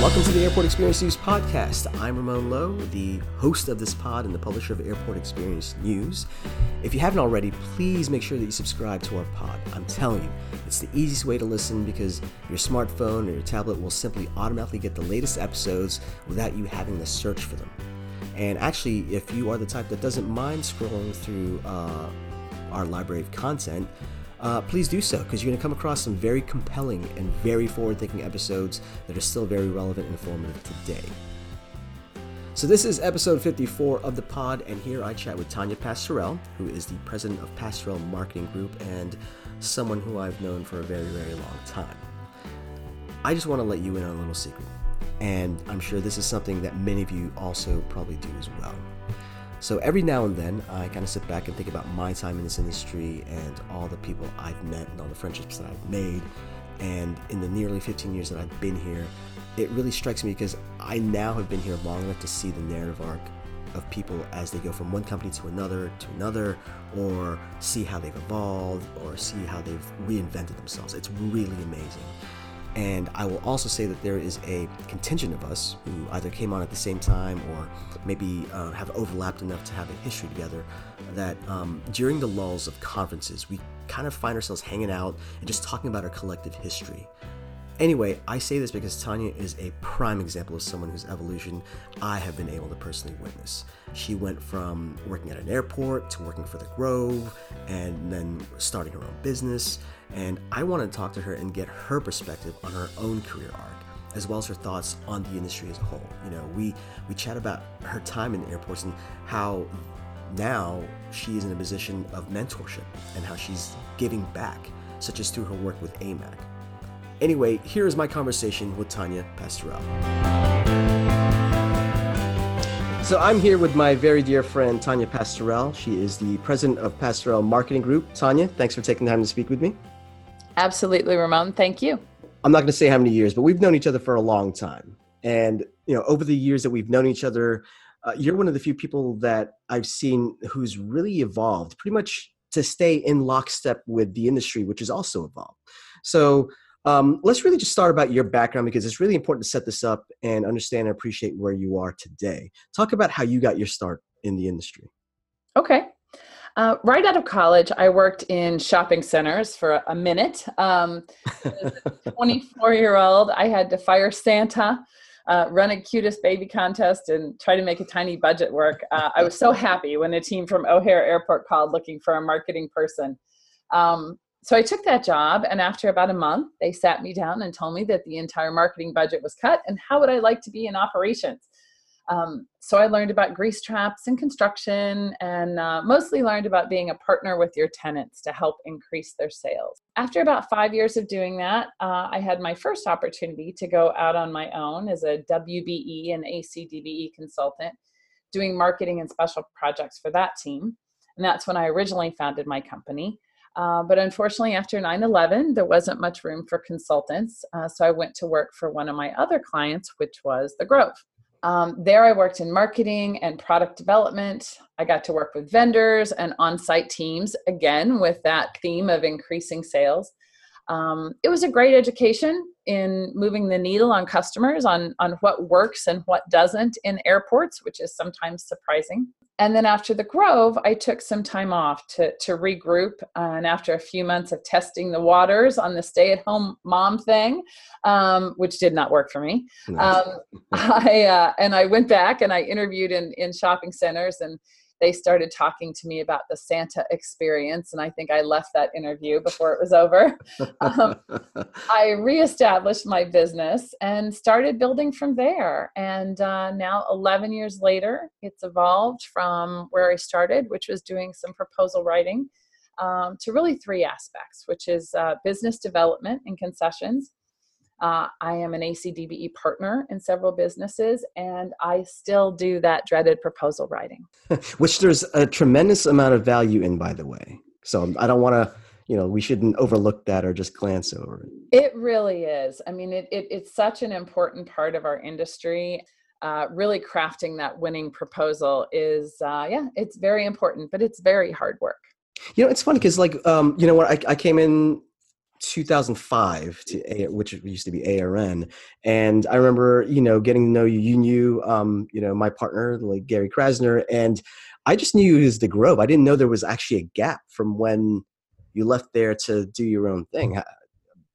Welcome to the Airport Experience News podcast. I'm Ramon Lo, the host of this pod and the publisher of Airport Experience News. If you haven't already, please make sure that you subscribe to our pod. I'm telling you, it's the easiest way to listen because your smartphone or your tablet will simply automatically get the latest episodes without you having to search for them. And actually, if you are the type that doesn't mind scrolling through uh, our library of content, uh, please do so because you're going to come across some very compelling and very forward thinking episodes that are still very relevant and informative today. So, this is episode 54 of the pod, and here I chat with Tanya Pastorell, who is the president of Pastorell Marketing Group and someone who I've known for a very, very long time. I just want to let you in on a little secret, and I'm sure this is something that many of you also probably do as well. So every now and then, I kind of sit back and think about my time in this industry and all the people I've met and all the friendships that I've made. And in the nearly 15 years that I've been here, it really strikes me because I now have been here long enough to see the narrative arc of people as they go from one company to another to another, or see how they've evolved, or see how they've reinvented themselves. It's really amazing. And I will also say that there is a contingent of us who either came on at the same time or maybe uh, have overlapped enough to have a history together that um, during the lulls of conferences, we kind of find ourselves hanging out and just talking about our collective history. Anyway, I say this because Tanya is a prime example of someone whose evolution I have been able to personally witness. She went from working at an airport to working for the Grove and then starting her own business. And I want to talk to her and get her perspective on her own career arc as well as her thoughts on the industry as a whole. You know, we we chat about her time in the airports and how now she is in a position of mentorship and how she's giving back, such as through her work with AMAC. Anyway, here is my conversation with Tanya Pastorell. So I'm here with my very dear friend Tanya Pastorell. She is the president of Pastorell Marketing Group. Tanya, thanks for taking the time to speak with me. Absolutely, Ramon. Thank you. I'm not going to say how many years, but we've known each other for a long time. And you know, over the years that we've known each other, uh, you're one of the few people that I've seen who's really evolved, pretty much to stay in lockstep with the industry, which has also evolved. So um, let's really just start about your background because it's really important to set this up and understand and appreciate where you are today. Talk about how you got your start in the industry. Okay. Uh, right out of college, I worked in shopping centers for a minute. Um, 24 year old, I had to fire Santa, uh, run a cutest baby contest, and try to make a tiny budget work. Uh, I was so happy when a team from O'Hare Airport called looking for a marketing person. Um, so I took that job, and after about a month, they sat me down and told me that the entire marketing budget was cut, and how would I like to be in operations? Um, so I learned about grease traps and construction, and uh, mostly learned about being a partner with your tenants to help increase their sales. After about five years of doing that, uh, I had my first opportunity to go out on my own as a WBE and ACDBE consultant, doing marketing and special projects for that team. And that's when I originally founded my company. Uh, but unfortunately, after 9 11, there wasn't much room for consultants. Uh, so I went to work for one of my other clients, which was The Grove. Um, there, I worked in marketing and product development. I got to work with vendors and on site teams, again, with that theme of increasing sales. Um, it was a great education in moving the needle on customers on, on what works and what doesn't in airports, which is sometimes surprising. And then after the Grove, I took some time off to, to regroup. and after a few months of testing the waters on the stay at home mom thing, um, which did not work for me, um, I, uh, and I went back and I interviewed in, in shopping centers and they started talking to me about the Santa experience, and I think I left that interview before it was over. um, I reestablished my business and started building from there. And uh, now, 11 years later, it's evolved from where I started, which was doing some proposal writing, um, to really three aspects, which is uh, business development and concessions uh, I am an ACDBE partner in several businesses, and I still do that dreaded proposal writing. Which there's a tremendous amount of value in, by the way. So I don't want to, you know, we shouldn't overlook that or just glance over it. It really is. I mean, it, it it's such an important part of our industry. Uh, really crafting that winning proposal is, uh, yeah, it's very important, but it's very hard work. You know, it's funny because, like, um, you know, what I, I came in 2005 to A, which used to be ARN, and I remember you know getting to know you. You knew um, you know my partner like Gary Krasner, and I just knew you as the Grove. I didn't know there was actually a gap from when you left there to do your own thing.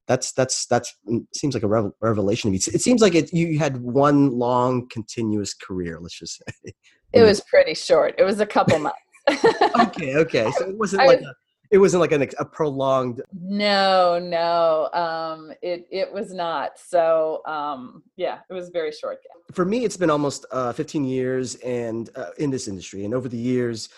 That's that's that's mm, seems like a revelation to me. It seems like it, you had one long continuous career. Let's just say it was pretty short. It was a couple months. okay, okay. So it wasn't like was, a, it wasn't like an, a prolonged. No, no. Um, it it was not. So um, yeah, it was very short. For me, it's been almost uh, 15 years and uh, in this industry, and over the years,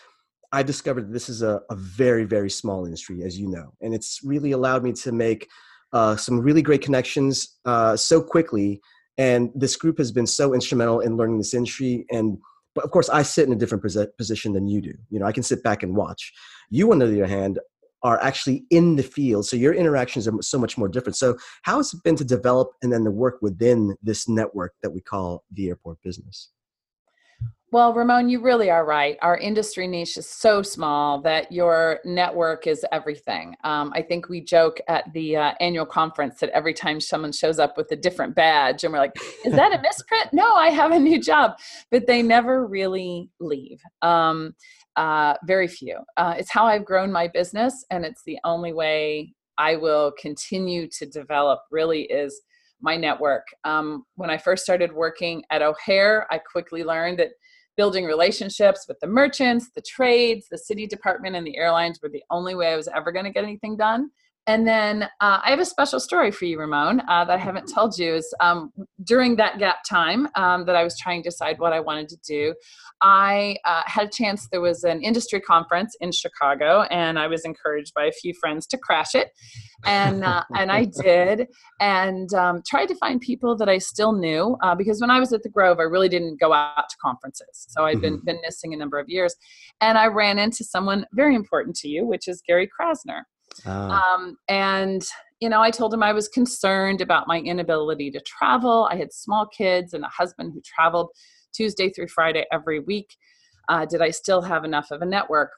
I discovered that this is a, a very very small industry, as you know, and it's really allowed me to make uh, some really great connections uh, so quickly. And this group has been so instrumental in learning this industry. And but of course, I sit in a different position than you do. You know, I can sit back and watch. You, on the other hand, are actually in the field, so your interactions are so much more different. So, how has it been to develop and then to work within this network that we call the airport business? Well, Ramon, you really are right. Our industry niche is so small that your network is everything. Um, I think we joke at the uh, annual conference that every time someone shows up with a different badge, and we're like, "Is that a misprint?" no, I have a new job, but they never really leave. Um, uh, very few. Uh, it's how I've grown my business, and it's the only way I will continue to develop. Really, is my network. Um, when I first started working at O'Hare, I quickly learned that building relationships with the merchants, the trades, the city department, and the airlines were the only way I was ever going to get anything done. And then uh, I have a special story for you, Ramon, uh, that I haven't told you. Is um, during that gap time um, that I was trying to decide what I wanted to do, I uh, had a chance. There was an industry conference in Chicago, and I was encouraged by a few friends to crash it, and uh, and I did, and um, tried to find people that I still knew uh, because when I was at the Grove, I really didn't go out to conferences, so I'd been mm-hmm. been missing a number of years, and I ran into someone very important to you, which is Gary Krasner. Oh. Um, and you know, I told him I was concerned about my inability to travel. I had small kids and a husband who traveled Tuesday through Friday every week. Uh, did I still have enough of a network?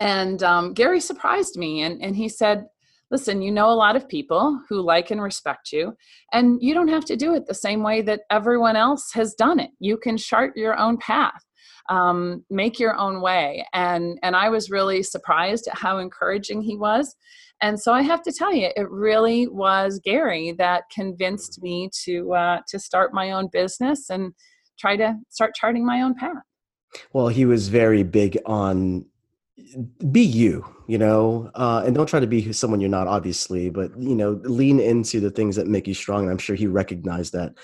And um, Gary surprised me and, and he said, Listen, you know a lot of people who like and respect you, and you don't have to do it the same way that everyone else has done it. You can chart your own path um, make your own way. And and i was really surprised at how encouraging he was. And so i have to tell you it really was gary that convinced me to uh, to start my own business and try to start charting my own path. Well he was very big on be you you know? Uh, and don't try to be someone you're not obviously but you know lean into the things that make you strong and i'm sure he recognized that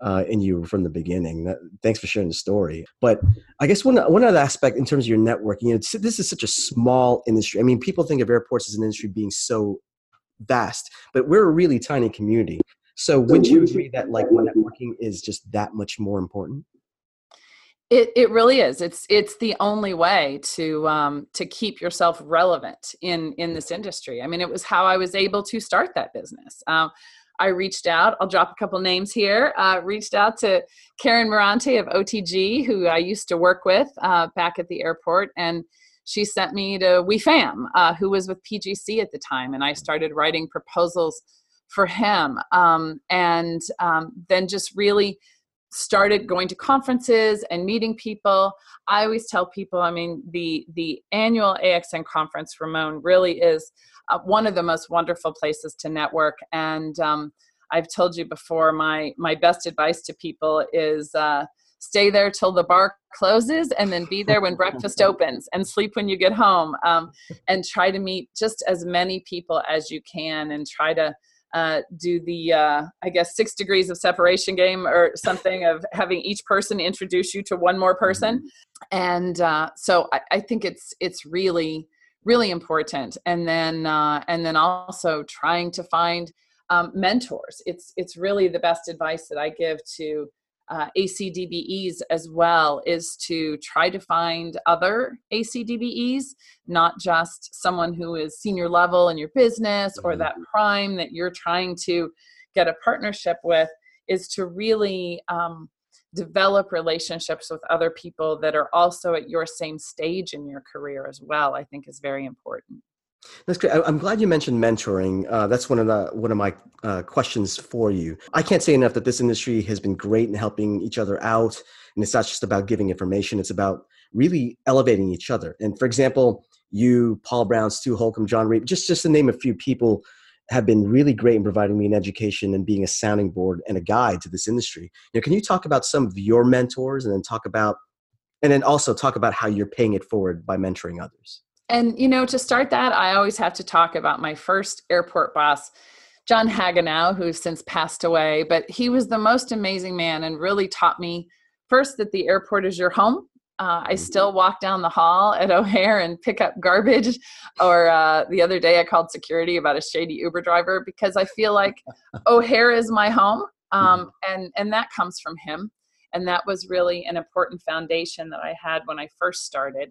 uh, in you from the beginning. That, thanks for sharing the story. But I guess one one other aspect in terms of your networking, you know, this is such a small industry. I mean, people think of airports as an industry being so vast, but we're a really tiny community. So would you agree that like networking is just that much more important? It, it really is. It's it's the only way to um, to keep yourself relevant in in this industry. I mean, it was how I was able to start that business. Um, I reached out. I'll drop a couple names here. Uh, reached out to Karen Morante of OTG, who I used to work with uh, back at the airport, and she sent me to WeFam, uh, who was with PGC at the time, and I started writing proposals for him, um, and um, then just really started going to conferences and meeting people i always tell people i mean the the annual axn conference ramon really is uh, one of the most wonderful places to network. And um, I've told you before, my my best advice to people is uh, stay there till the bar closes, and then be there when breakfast opens, and sleep when you get home. Um, and try to meet just as many people as you can, and try to. Uh, do the uh, I guess six degrees of separation game or something of having each person introduce you to one more person, and uh, so I, I think it's it's really really important. And then uh, and then also trying to find um, mentors. It's it's really the best advice that i give to uh, acdbes as well is to try to find other acdbes not just someone who is senior level in your business or that mm-hmm. prime that you're trying to get a partnership with is to really um, develop relationships with other people that are also at your same stage in your career as well i think is very important That's great. I'm glad you mentioned mentoring. Uh, that's one of the one of my uh, questions for you. I can't say enough that this industry has been great in helping each other out, and it's not just about giving information. It's about really elevating each other. And for example, you, Paul Brown, Stu Holcomb, John Reed, just just to name a few people, have been really great in providing me an education and being a sounding board and a guide to this industry. Know, can you talk about some of your mentors, and then talk about, and then also talk about how you're paying it forward by mentoring others? And, you know, to start that, I always have to talk about my first airport boss, John Hagenow, who's since passed away, but he was the most amazing man and really taught me first that the airport is your home. Uh, I mm-hmm. still walk down the hall at O'Hare and pick up garbage. Or uh, the other day, I called security about a shady Uber driver because I feel like O'Hare is my home, um, mm-hmm. and and that comes from him. And that was really an important foundation that I had when I first started.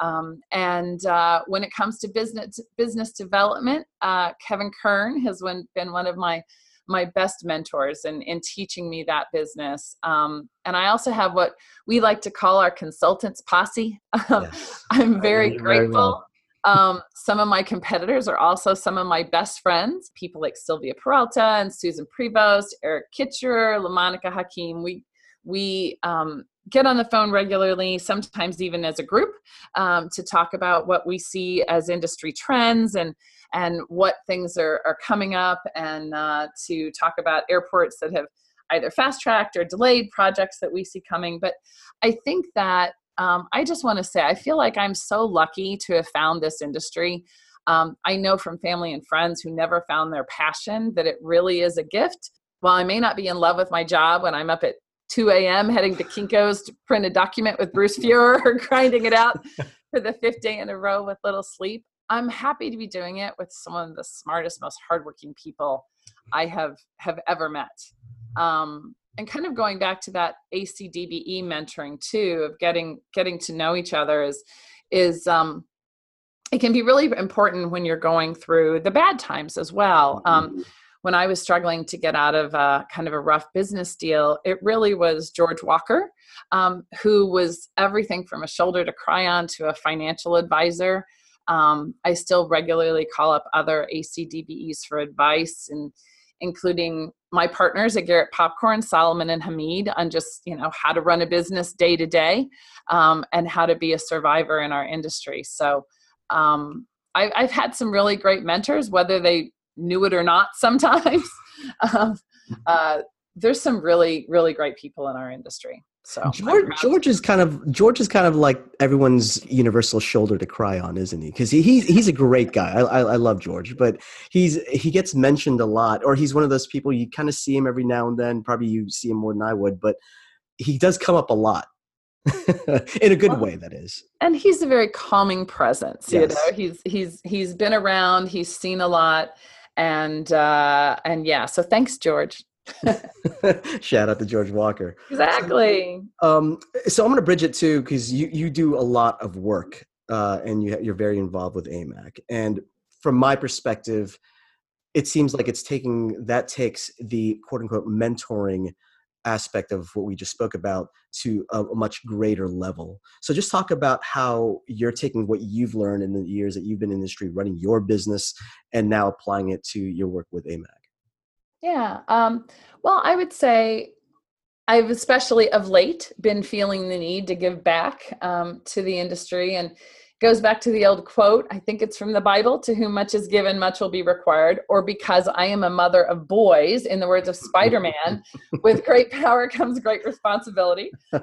Um, and uh, when it comes to business business development, uh, Kevin Kern has been one of my my best mentors in, in teaching me that business. Um, and I also have what we like to call our consultants posse. Yes. I'm very grateful. Very well. um, some of my competitors are also some of my best friends, people like Sylvia Peralta and Susan Prevost, Eric Kitcher, LaMonica Hakim. We we um, get on the phone regularly, sometimes even as a group, um, to talk about what we see as industry trends and and what things are, are coming up, and uh, to talk about airports that have either fast tracked or delayed projects that we see coming. But I think that um, I just want to say I feel like I'm so lucky to have found this industry. Um, I know from family and friends who never found their passion that it really is a gift. While I may not be in love with my job when I'm up at 2 a.m. heading to Kinko's to print a document with Bruce Feuer or grinding it out for the fifth day in a row with little sleep. I'm happy to be doing it with some of the smartest, most hardworking people I have have ever met. Um, and kind of going back to that ACDBE mentoring too, of getting getting to know each other is is um, it can be really important when you're going through the bad times as well. Um, mm-hmm when I was struggling to get out of a, kind of a rough business deal, it really was George Walker, um, who was everything from a shoulder to cry on to a financial advisor. Um, I still regularly call up other ACDBEs for advice, and including my partners at Garrett Popcorn, Solomon and Hamid, on just you know how to run a business day to day, um, and how to be a survivor in our industry. So. Um, I've had some really great mentors, whether they knew it or not sometimes. um, uh, there's some really, really great people in our industry. So George, George is kind of George is kind of like everyone's universal shoulder to cry on, isn't he? Because he, he's he's a great guy. I, I, I love George, but he's he gets mentioned a lot, or he's one of those people you kind of see him every now and then. Probably you see him more than I would, but he does come up a lot in a good well, way that is and he's a very calming presence yes. you know he's he's he's been around he's seen a lot and uh, and yeah, so thanks, George. Shout out to George Walker. Exactly. Um, so I'm going to bridge it too because you you do a lot of work uh, and you you're very involved with AMAC. And from my perspective, it seems like it's taking that takes the quote unquote mentoring aspect of what we just spoke about to a, much greater level. So just talk about how you're taking what you've learned in the years that you've been in the industry, running your business, and now applying it to your work with AMAC. Yeah. Um, well, I would say I've especially of late been feeling the need to give back um, to the industry and goes back to the old quote i think it's from the bible to whom much is given much will be required or because i am a mother of boys in the words of spider-man with great power comes great responsibility. Um,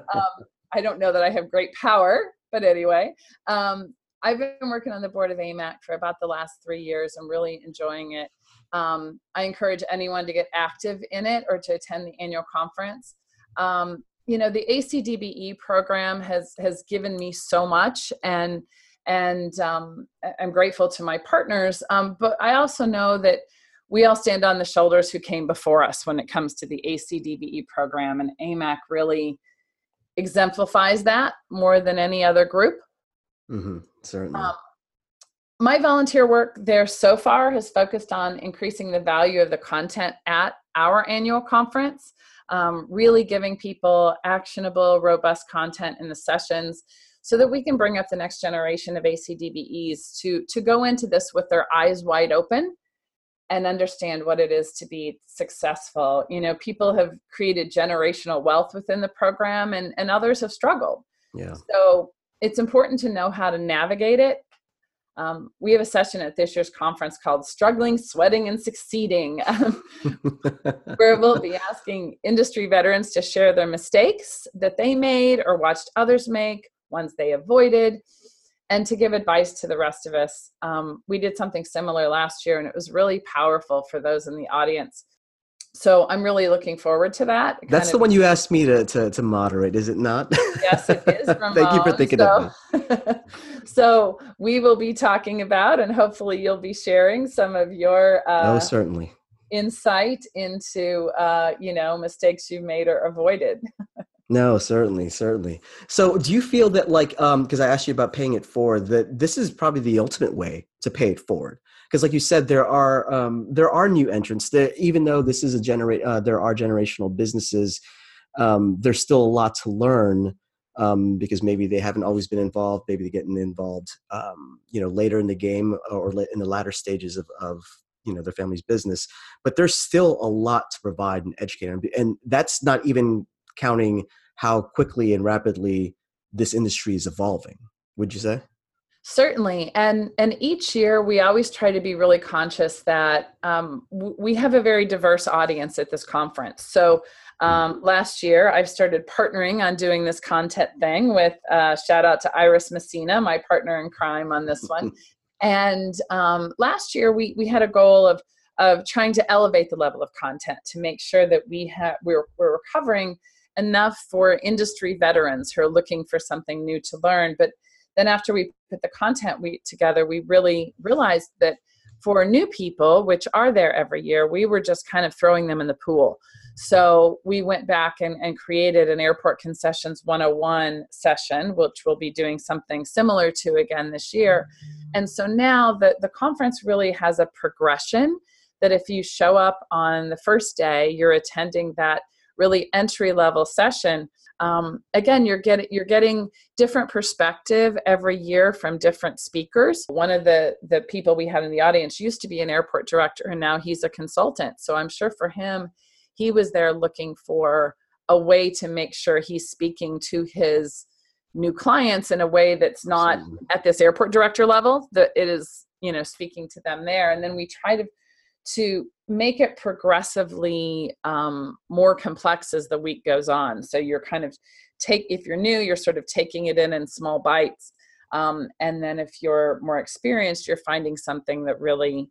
i don't know that i have great power but anyway um, i've been working on the board of amac for about the last three years. I'm really enjoying it. Um, i encourage anyone to get active in it or to attend the annual conference. Um, you know the acdbe program has has given me so much and and um, i'm grateful to my partners um, but i also know that we all stand on the shoulders who came before us when it comes to the acdbe program and amac really exemplifies that more than any other group. Mm-hmm, certainly. Um, my volunteer work there so far has focused on increasing the value of the content at our annual conference um, really giving people actionable, robust content in the sessions so that we can bring up the next generation of ACDBEs to to go into this with their eyes wide open and understand what it is to be successful. You know, people have created generational wealth within the program and, and others have struggled. Yeah. So it's important to know how to navigate it. Um, we have a session at this year's conference called Struggling, Sweating, and Succeeding, where we'll be asking industry veterans to share their mistakes that they made or watched others make, ones they avoided, and to give advice to the rest of us. Um, we did something similar last year, and it was really powerful for those in the audience. So I'm really looking forward to that. That's the of, one you asked me to, to, to moderate, is it not? Yes, it is. Thank you for thinking so, of me. so we will be talking about, and hopefully you'll be sharing some of your. Uh, oh, certainly. Insight into, uh, you know, mistakes you made or avoided. No, certainly, certainly. So, do you feel that, like, um, because I asked you about paying it forward, that this is probably the ultimate way to pay it forward? Because, like you said, there are um, there are new entrants. That even though this is a generate, uh, there are generational businesses. Um, there's still a lot to learn um, because maybe they haven't always been involved. Maybe they're getting involved, um, you know, later in the game or in the latter stages of, of you know their family's business. But there's still a lot to provide and educate, and that's not even counting how quickly and rapidly this industry is evolving would you say certainly and and each year we always try to be really conscious that um, w- we have a very diverse audience at this conference so um, mm-hmm. last year i've started partnering on doing this content thing with uh, shout out to iris messina my partner in crime on this one and um, last year we we had a goal of of trying to elevate the level of content to make sure that we have we're, we're covering enough for industry veterans who are looking for something new to learn. But then after we put the content we together, we really realized that for new people, which are there every year, we were just kind of throwing them in the pool. So we went back and, and created an Airport Concessions 101 session, which we'll be doing something similar to again this year. And so now the, the conference really has a progression that if you show up on the first day, you're attending that really entry level session um, again you're getting you're getting different perspective every year from different speakers. One of the the people we had in the audience used to be an airport director and now he's a consultant. So i'm sure for him he was there looking for a way to make sure he's speaking to his new clients in a way that's not at this airport director level that it is you know speaking to them there. And then we try to to make it progressively um, more complex as the week goes on. So you're kind of take if you're new, you're sort of taking it in in small bites, um, and then if you're more experienced, you're finding something that really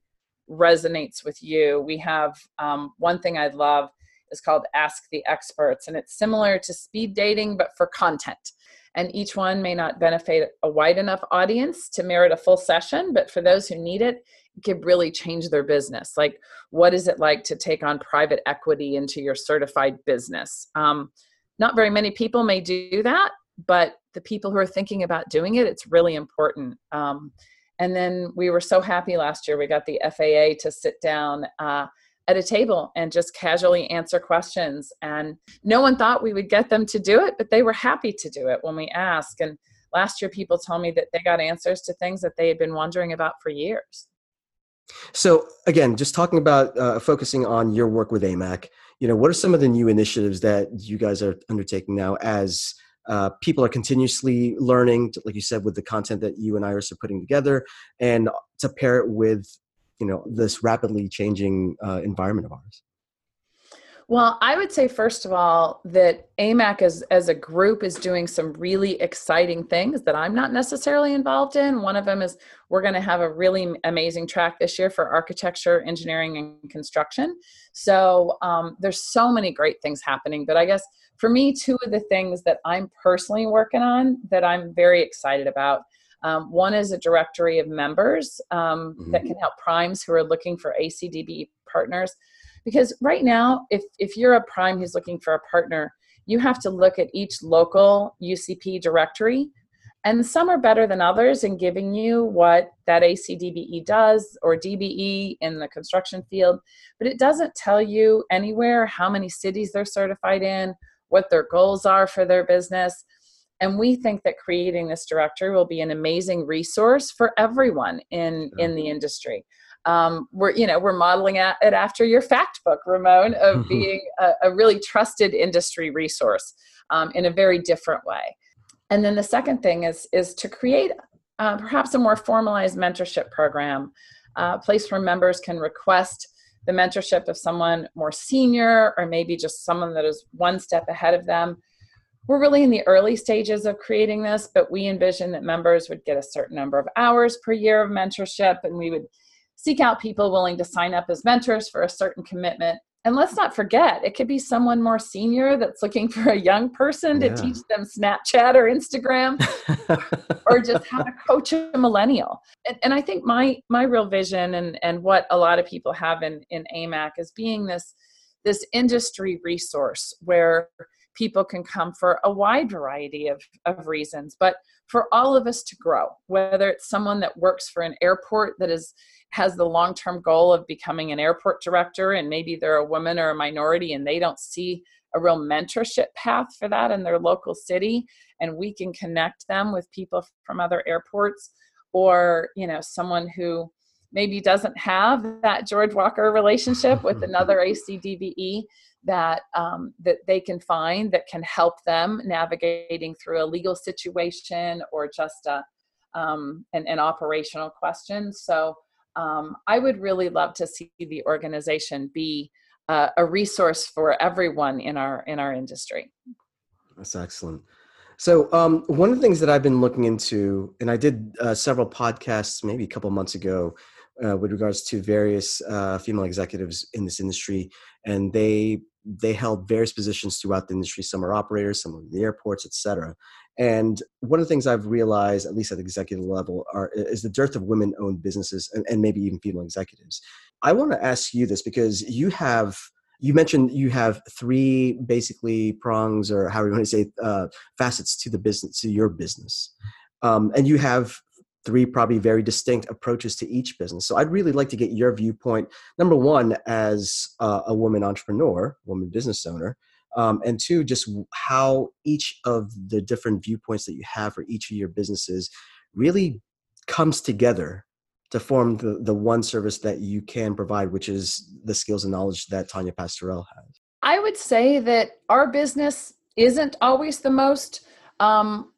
resonates with you. We have um, one thing I love is called Ask the Experts, and it's similar to speed dating but for content. And each one may not benefit a wide enough audience to merit a full session, but for those who need it, could really change their business. Like, what is it like to take on private equity into your certified business? Um, not very many people may do that, but the people who are thinking about doing it, it's really important. Um, and then we were so happy last year, we got the FAA to sit down. Uh, at a table and just casually answer questions. And no one thought we would get them to do it, but they were happy to do it when we asked. And last year, people told me that they got answers to things that they had been wondering about for years. So again, just talking about uh, focusing on your work with AMAC, you know, what are some of the new initiatives that you guys are undertaking now as uh, people are continuously learning, like you said, with the content that you and Iris are putting together, and to pair it with, you know, this rapidly changing uh, environment of ours? Well, I would say first of all that AMAC as as a group is doing some really exciting things that I'm not necessarily involved in. One of them is we're going to have a really amazing track this year for architecture, engineering, and construction. So um, there's so many great things happening. But I guess for me, two of the things that I'm personally working on that I'm very excited about. Um, one is a directory of members um, mm-hmm. that can help primes who are looking for ACDBE partners because right now if if you're a prime who's looking for a partner you have to look at each local ucp directory and some are better than others in giving you what that acdbe does or dbe in the construction field but it doesn't tell you anywhere how many cities they're certified in what their goals are for their business and we think that creating this directory will be an amazing resource for everyone in in the industry um, we're you know we're modeling it after your fact book ramon of being a, a, really trusted industry resource um, in a very different way. And then the second thing is is to create uh, perhaps a more formalized mentorship program uh, a place where members can request the mentorship of someone more senior or maybe just someone that is one step ahead of them. We're really in the early stages of creating this but we envision that members would get a certain number of hours per year of mentorship and we would seek out people willing to sign up as mentors for a certain commitment. And let's not forget, it could be someone more senior that's looking for a young person to teach them Snapchat or Instagram, or just how to coach a millennial. And, and, I think my my real vision and and what a lot of people have in in AMAC is being this this industry resource where people can come for a wide variety of, of reasons, but for all of us to grow, whether it's someone that works for an airport that is has the long-term goal of becoming an airport director and maybe they're a woman or a minority and they don't see a real mentorship path for that in their local city and we can connect them with people from other airports or you know someone who maybe doesn't have that george walker relationship with another acdbe that um, that they can find that can help them navigating through a legal situation or just a um, an, an operational question so um, I would really love to see the organization be uh, a resource for everyone in our in our industry. That's excellent. So um, one of the things that I've been looking into, and I did uh, several podcasts maybe a couple months ago uh, with regards to various uh, female executives in this industry, and they they held various positions throughout the industry. Some are operators, some are in the airports, etc. And one of the things I've realized, at least at the executive level, are, is the dearth of women owned businesses and, and maybe even female executives. I want to ask you this because you have you mentioned you have three basically prongs or however you want to say uh, facets to the business to your business um, and you have three probably very distinct approaches to each business. So i'd really like to get your viewpoint number one as a woman entrepreneur woman business owner um, and two just how each of the different viewpoints that you have for each of your businesses really comes together to form the, the one service that you can provide which is the skills and knowledge that tanya pastorell has. I would say that our business isn't always the most um,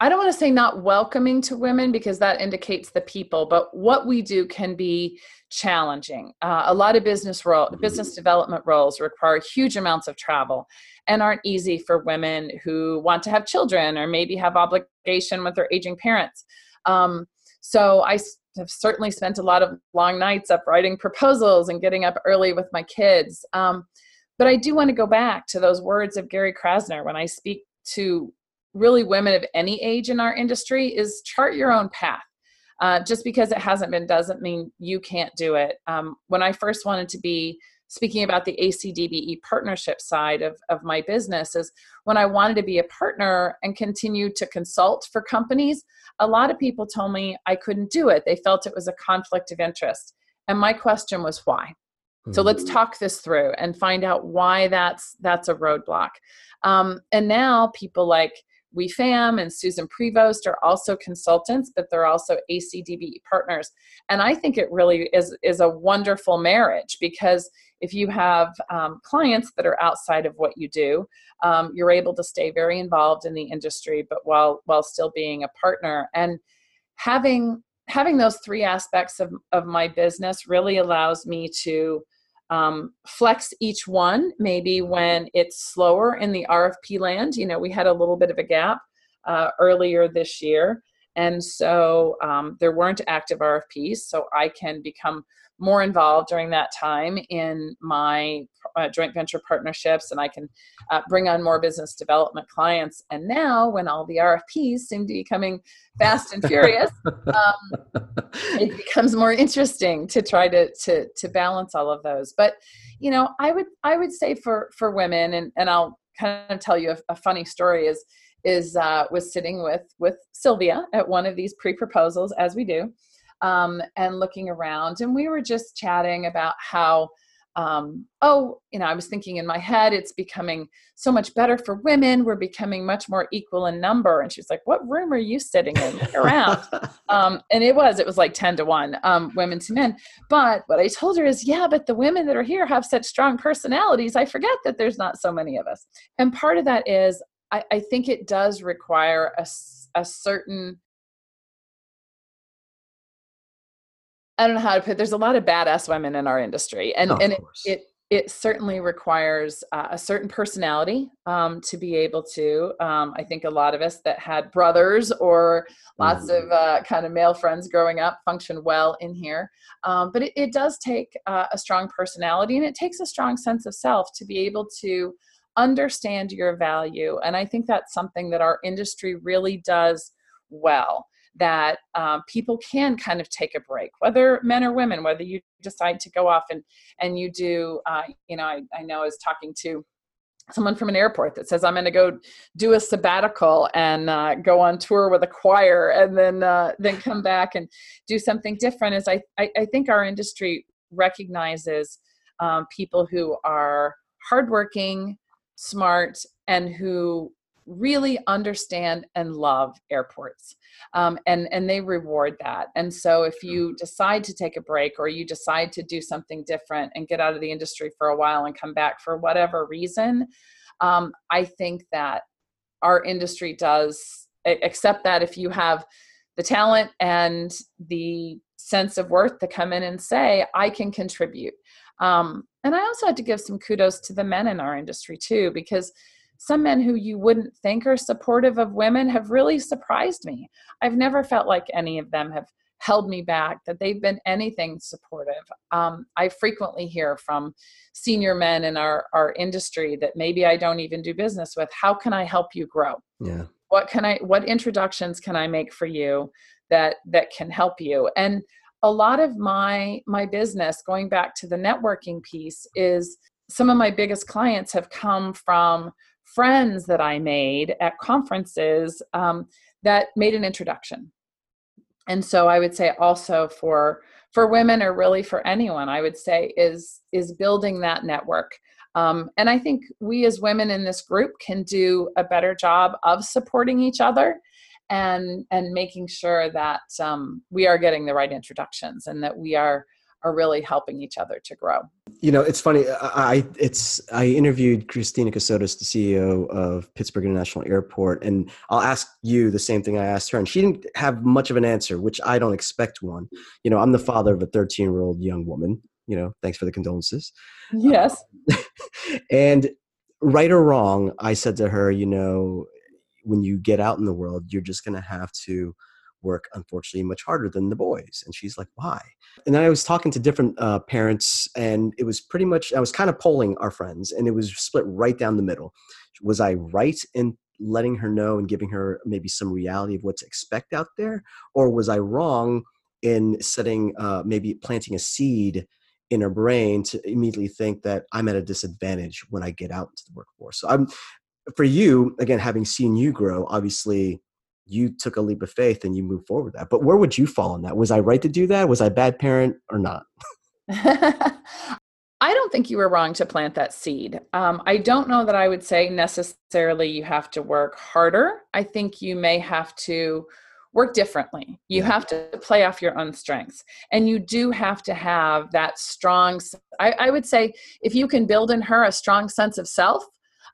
I don't want to say not welcoming to women because that indicates the people, but what we do can be challenging. Uh, a lot of business role, business development roles require huge amounts of travel and aren't easy for women who want to have children or maybe have obligation with their aging parents. Um, so I have certainly spent a lot of long nights up writing proposals and getting up early with my kids. Um, but I do want to go back to those words of Gary Krasner when I speak to really women of any age in our industry is chart your own path. Uh, just because it hasn't been doesn't mean you can't do it. Um, when I first wanted to be speaking about the ACDBE partnership side of, of my business, is when I wanted to be a partner and continue to consult for companies, a lot of people told me I couldn't do it. They felt it was a conflict of interest. And my question was why? So let's mm-hmm. talk this through and find out why that's that's a roadblock. Um, and now people like WeFam and Susan Prevost are also consultants, but they're also ACDBE partners. And I think it really is, is a wonderful marriage because if you have um, clients that are outside of what you do, um, you're able to stay very involved in the industry, but while while still being a partner. And having having those three aspects of, of my business really allows me to um, flex each one maybe when it's slower in the RFP land. You know, we had a little bit of a gap uh, earlier this year. And so um, there weren't active RFPs, so I can become more involved during that time in my uh, joint venture partnerships and I can uh, bring on more business development clients. And now, when all the RFPs seem to be coming fast and furious, um, it becomes more interesting to try to, to, to balance all of those. But, you know, I would, I would say for, for women, and, and I'll kind of tell you a, a funny story is, is uh, was sitting with with Sylvia at one of these pre-proposals, as we do, um, and looking around. And we were just chatting about how um, oh, you know, I was thinking in my head, it's becoming so much better for women. We're becoming much more equal in number. And she's like, what room are you sitting in? Around. um, and it was, it was like 10 to 1, um, women to men. But what I told her is, yeah, but the women that are here have such strong personalities. I forget that there's not so many of us. And part of that is, I, I think it does require a, a certain I don't know how to put. It. There's a lot of badass women in our industry, and oh, and it, it, it certainly requires uh, a certain personality um, to be able to. Um, I think a lot of us that had brothers or lots mm. of uh, kind of male friends growing up function well in here, um, but it, it, does take uh, a strong personality, and it takes a strong sense of self to be able to understand your value. And I think that's something that our industry really does well that um, people can kind of take a break, whether men or women, whether you decide to go off and, and you do, uh, you know, I, I know I was talking to someone from an airport that says i'm going to go do a sabbatical and uh, go on tour with a choir and then uh, then come back and do something different. Is i i, I think our industry recognizes um, people who are hardworking smart and who really understand and love airports um, and and they reward that. And so if you decide to take a break or you decide to do something different and get out of the industry for a while and come back for whatever reason um, i think that our industry does accept that if you have the talent and the sense of worth to come in and say i can contribute. Um, and i also had to give some kudos to the men in our industry too because some men who you wouldn't think are supportive of women have really surprised me. I've never felt like any of them have held me back, that they've been anything supportive. Um, I frequently hear from senior men in our, our industry that maybe I don't even do business with. How can I help you grow? Yeah. What can I what introductions can I make for you that that can help you? And a lot of my my business going back to the networking piece is some of my biggest clients have come from friends that I made at conferences um, that made an introduction. And so I would say also for for women or really for anyone, I would say is is building that network. Um, and I think we as women in this group can do a better job of supporting each other and and making sure that um, we are getting the right introductions and that we are are really helping each other to grow. You know, it's funny. I it's I interviewed Christina Cassotis, the CEO of Pittsburgh International Airport, and I'll ask you the same thing I asked her, and she didn't have much of an answer, which I don't expect one. You know, I'm the father of a 13 year old young woman. You know, thanks for the condolences. Um, yes. and right or wrong, I said to her, you know, when you get out in the world, you're just going to have to work unfortunately much harder than the boys and she's like why? And then i was talking to different uh, parents and it was pretty much i was kind of polling our friends and it was split right down the middle. Was i right in letting her know and giving her maybe some reality of what to expect out there or was i wrong in setting uh, maybe planting a seed in her brain to immediately think that i'm at a disadvantage when i get out into the workforce? So i'm for you again having seen you grow obviously you took a leap of faith and you moved forward with that. But where would you fall on that? Was I right to do that? Was I bad parent or not? I don't think you were wrong to plant that seed. Um, I don't know that I would say necessarily you have to work harder. I think you may have to work differently. You have to play off your own strengths. And you do have to have that strong, I, I would say, if you can build in her a strong sense of self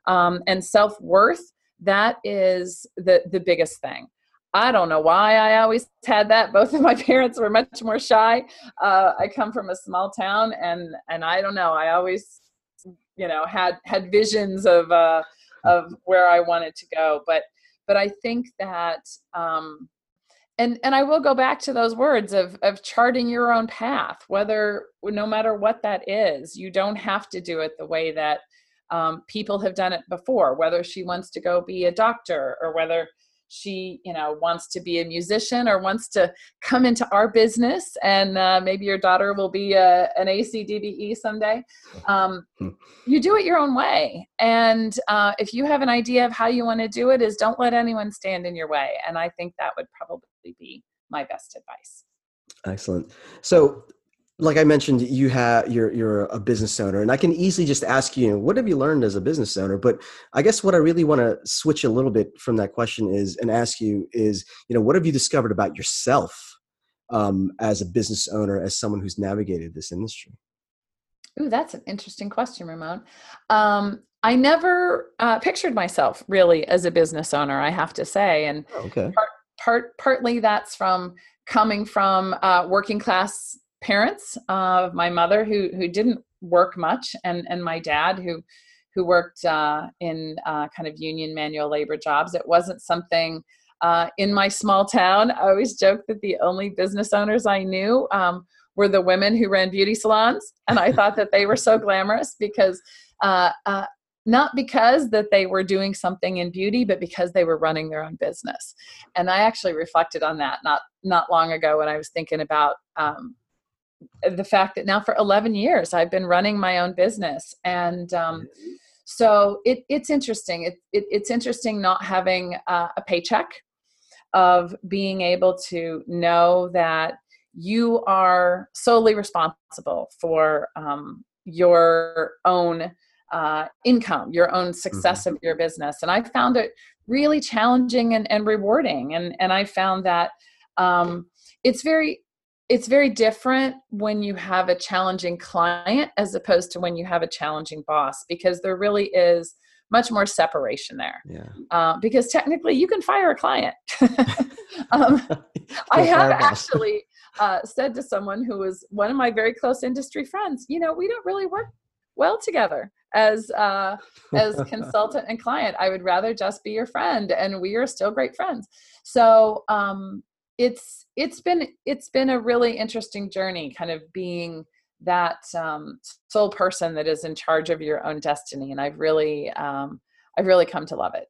um, and self worth, that is the the biggest thing. I don't know why i always had that. Both of my parents were much more shy. Uh, i come from a small town and and i don't know i always you know had had visions of uh of where i wanted to go. But but i think that um and and i will go back to those words of of charting your own path whether no matter what that is you don't have to do it the way that um, people have done it before whether she wants to go be a doctor or whether she you know wants to be a musician or wants to come into our business and uh, maybe your daughter will be a, an acdbe someday. Um, you do it your own way. And uh, if you have an idea of how you want to do it is don't let anyone stand in your way. And i think that would probably be my best advice. Excellent. So like I mentioned, you have you're you're a business owner, and I can easily just ask you, what have you learned as a business owner? But I guess what I really want to switch a little bit from that question is and ask you is, you know, what have you discovered about yourself um, as a business owner, as someone who's navigated this industry? Ooh, that's an interesting question, Ramon. Um, I never uh, pictured myself really as a business owner. I have to say, and oh, okay. part, part partly that's from coming from uh, working class parents. Uh, my mother, who who didn't work much, and and my dad, who who worked uh, in uh, kind of union manual labor jobs. It wasn't something. Uh, in my small town, I always joke that the only business owners I knew um, were the women who ran beauty salons, and I thought that they were so glamorous because uh, uh, not because that they were doing something in beauty but because they were running their own business and i actually reflected on that not not long ago when i was thinking about um, the fact that now for 11 years i've been running my own business and um, so it, it's interesting it, it, it's interesting not having uh, a paycheck of being able to know that you are solely responsible for um, your own uh, income, your own success mm-hmm. of your business. And I found it really challenging and, and rewarding. And, and I found that um, it's very it's very different when you have a challenging client as opposed to when you have a challenging boss because there really is much more separation there. Yeah. Uh, because technically, you can fire a client. um, I have actually uh, said to someone who was one of my very close industry friends, you know, we don't really work well together as uh, as consultant and client. I would rather just be your friend, and we are still great friends. So um, it's it's been it's been a really interesting journey, kind of being that um, sole person that is in charge of your own destiny, and I've really um, I've really come to love it.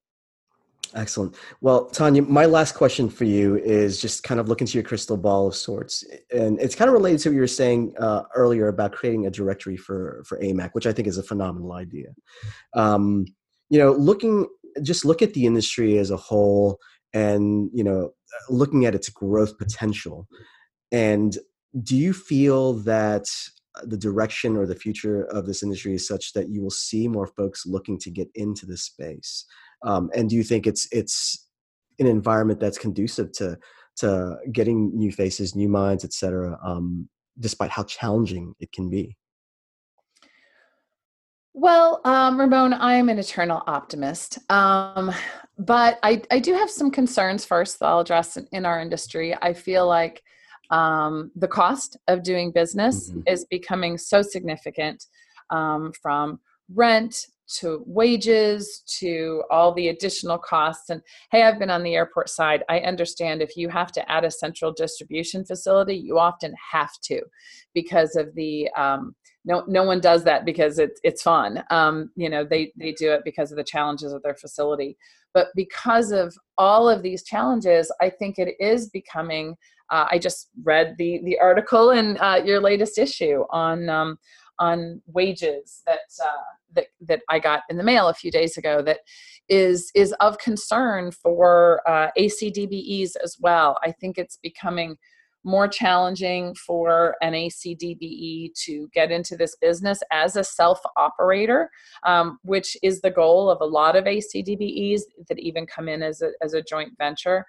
Excellent. Well, Tanya, my last question for you is just kind of look into your crystal ball of sorts, and it's kind of related to what you were saying uh, earlier about creating a directory for for AMAC, which I think is a phenomenal idea. Um, you know, looking just look at the industry as a whole, and you know, looking at its growth potential, and do you feel that the direction or the future of this industry is such that you will see more folks looking to get into this space? Um, and do you think it's it's an environment that's conducive to to getting new faces, new minds, et cetera, um, despite how challenging it can be? Well, um, Ramon, I am an eternal optimist. Um, but I, I do have some concerns first that I'll address in, in our industry. I feel like um, the cost of doing business mm-hmm. is becoming so significant um, from rent to wages to all the additional costs and hey i've been on the airport side i understand if you have to add a central distribution facility you often have to because of the um, no no one does that because it's it's fun um, you know they they do it because of the challenges of their facility but because of all of these challenges i think it is becoming uh, i just read the the article in uh, your latest issue on um, on wages that uh, that that I got in the mail a few days ago that is is of concern for uh, ACDBEs as well. I think it's becoming more challenging for an ACDBE to get into this business as a self operator, um, which is the goal of a lot of ACDBEs that even come in as a, as a joint venture.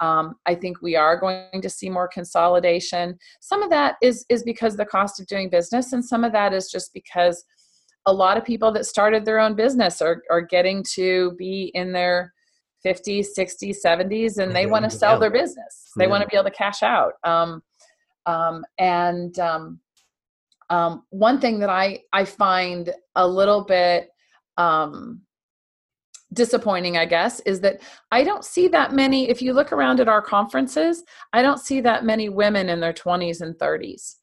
Um, I think we are going to see more consolidation. Some of that is is because the cost of doing business, and some of that is just because a lot of people that started their own business are are getting to be in their 50s, 60s, 70s, and they want to sell their business. They yeah. want to be able to cash out. Um, um, and um, um, one thing that I I find a little bit um, disappointing, I guess, is that I don't see that many. If you look around at our conferences, I don't see that many women in their 20s and 30s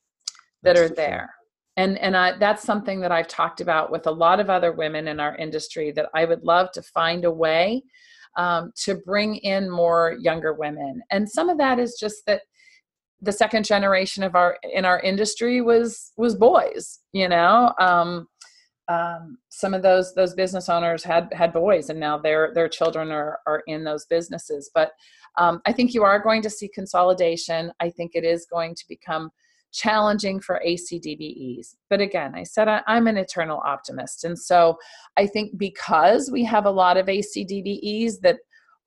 that that's are there. And and I, that's something that I've talked about with a lot of other women in our industry that I would love to find a way um, to bring in more younger women. And some of that is just that the second generation of our in our industry was was boys. You know. Um, um, some of those those business owners had had boys and now their their children are are in those businesses but um, i think you are going to see consolidation i think it is going to become challenging for ACDBEs. But again, I said I, am an eternal optimist. And so I think because we have a lot of ACDBEs that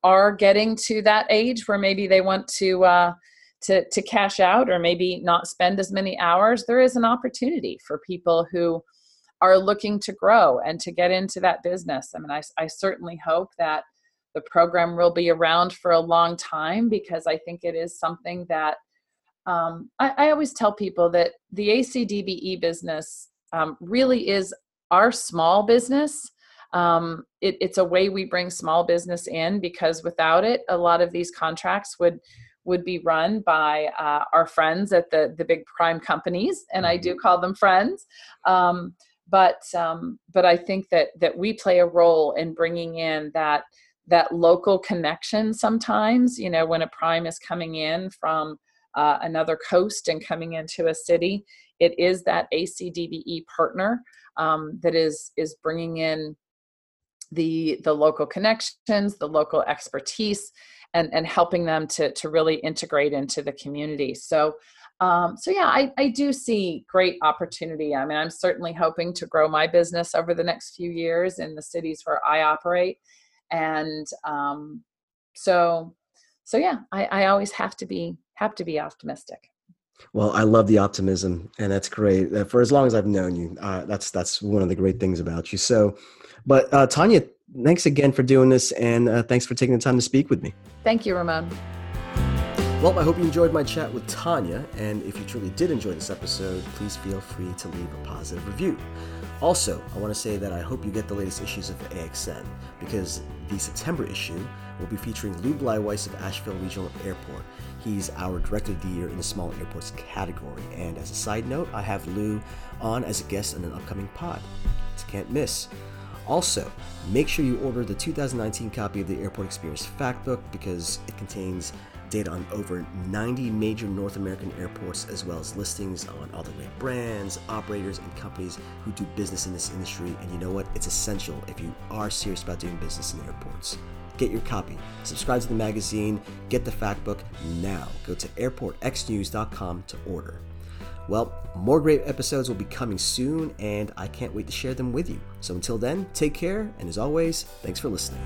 are getting to that age where maybe they want to, uh, to, to cash out or maybe not spend as many hours, there is an opportunity for people who are looking to grow and to get into that business. I mean, I, I certainly hope that the program will be around for a long time because I think it is something that um, I, I, always tell people that the ACDBE business um, really is our small business. Um, it, it's a way we bring small business in because without it, a lot of these contracts would would be run by uh, our friends at the the big prime companies, and I do mm-hmm. call them friends. Um, but um, but I think that that we play a role in bringing in that that local connection. Sometimes, you know, when a prime is coming in from uh, another coast and coming into a city, it is that ACDBE partner um, that is is bringing in the the local connections, the local expertise, and and helping them to to really integrate into the community. So um, so yeah, I, I do see great opportunity. I mean, I'm certainly hoping to grow my business over the next few years in the cities where I operate, and um, so so yeah, I, I always have to be have to be optimistic. Well, I love the optimism, and that's great. Uh, for as long as I've known you, uh, that's that's one of the great things about you. So, but uh, Tanya, thanks again for doing this, and uh, thanks for taking the time to speak with me. Thank you, Ramon. Well, I hope you enjoyed my chat with Tanya, and if you truly did enjoy this episode, please feel free to leave a positive review. Also, I want to say that I hope you get the latest issues of the AXN because the September issue will be featuring Lew Bleiweis of Asheville Regional Airport. He's our Director of the Year in the Small Airports category. And as a side note, I have Lew on as a guest in an upcoming pod. It's can't miss. Also, make sure you order the 2019 copy of the Airport Experience Factbook because it contains data on over 90 major North American airports, as well as listings on all the great brands, operators, and companies who do business in this industry. And you know what? It's essential if you are serious about doing business in airports. Get your copy. Subscribe to the magazine. Get the fact book now. Go to airportxnews.com to order. Well, more great episodes will be coming soon, and I can't wait to share them with you. So until then, take care, and as always, thanks for listening.